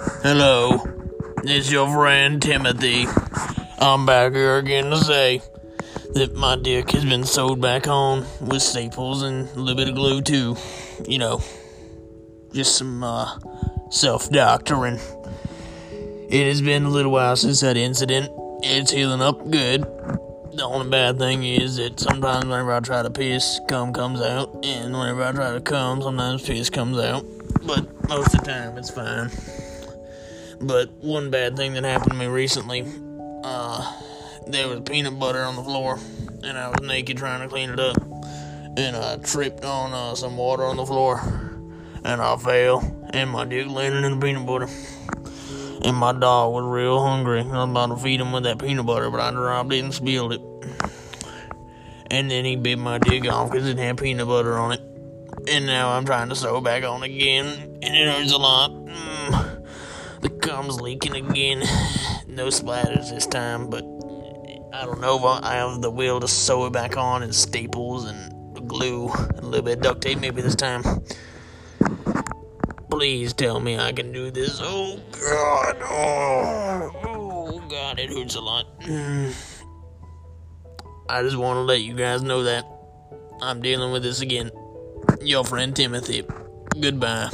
Hello, it's your friend Timothy. I'm back here again to say that my dick has been sewed back on with staples and a little bit of glue too. You know, just some uh, self-doctoring. It has been a little while since that incident. It's healing up good. The only bad thing is that sometimes whenever I try to piss, cum comes out, and whenever I try to cum, sometimes piss comes out. But most of the time, it's fine. But one bad thing that happened to me recently, uh, there was peanut butter on the floor, and I was naked trying to clean it up, and I tripped on uh, some water on the floor, and I fell, and my dick landed in the peanut butter. And my dog was real hungry. I was about to feed him with that peanut butter, but I dropped it and spilled it. And then he bit my dick off because it had peanut butter on it. And now I'm trying to sew it back on again, and it hurts a lot. The cum's leaking again. No splatters this time, but I don't know if I have the will to sew it back on and staples and glue and a little bit of duct tape maybe this time. Please tell me I can do this. Oh God! Oh, oh God! It hurts a lot. I just want to let you guys know that I'm dealing with this again. Your friend Timothy. Goodbye.